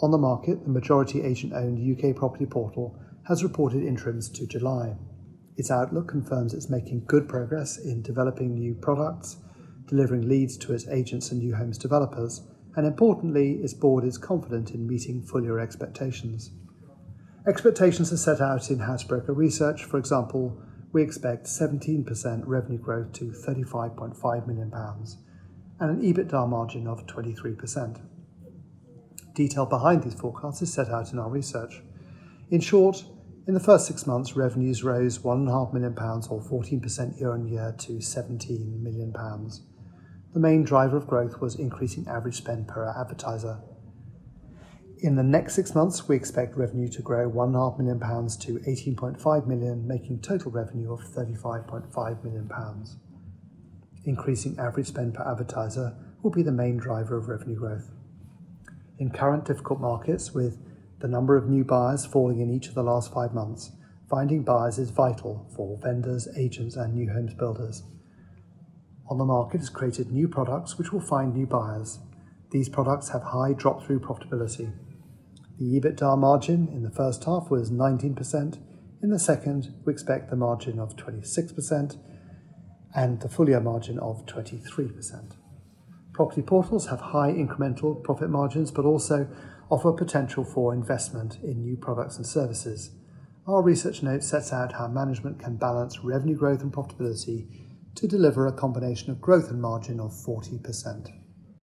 OnTheMarket, the majority agent owned UK property portal has reported interims to July. Its outlook confirms it's making good progress in developing new products, delivering leads to its agents and new homes developers, and importantly, its board is confident in meeting full year expectations. Expectations are set out in Housebroker research. For example, we expect 17% revenue growth to £35.5 million and an EBITDA margin of 23%. Detail behind these forecasts is set out in our research. In short, in the first six months, revenues rose £1.5 million or 14% year on year to £17 million. The main driver of growth was increasing average spend per advertiser. In the next six months, we expect revenue to grow £1.5 million to £18.5 million, making total revenue of £35.5 million. Increasing average spend per advertiser will be the main driver of revenue growth. In current difficult markets, with the number of new buyers falling in each of the last five months, finding buyers is vital for vendors, agents, and new homes builders. OnTheMarket has created new products which will find new buyers. These products have high drop through profitability. The EBITDA margin in the first half was 19%. In the second, we expect the margin of 26% and the full year margin of 23%. Property portals have high incremental profit margins but also offer potential for investment in new products and services. Our research note sets out how management can balance revenue growth and profitability to deliver a combination of growth and margin of 40%.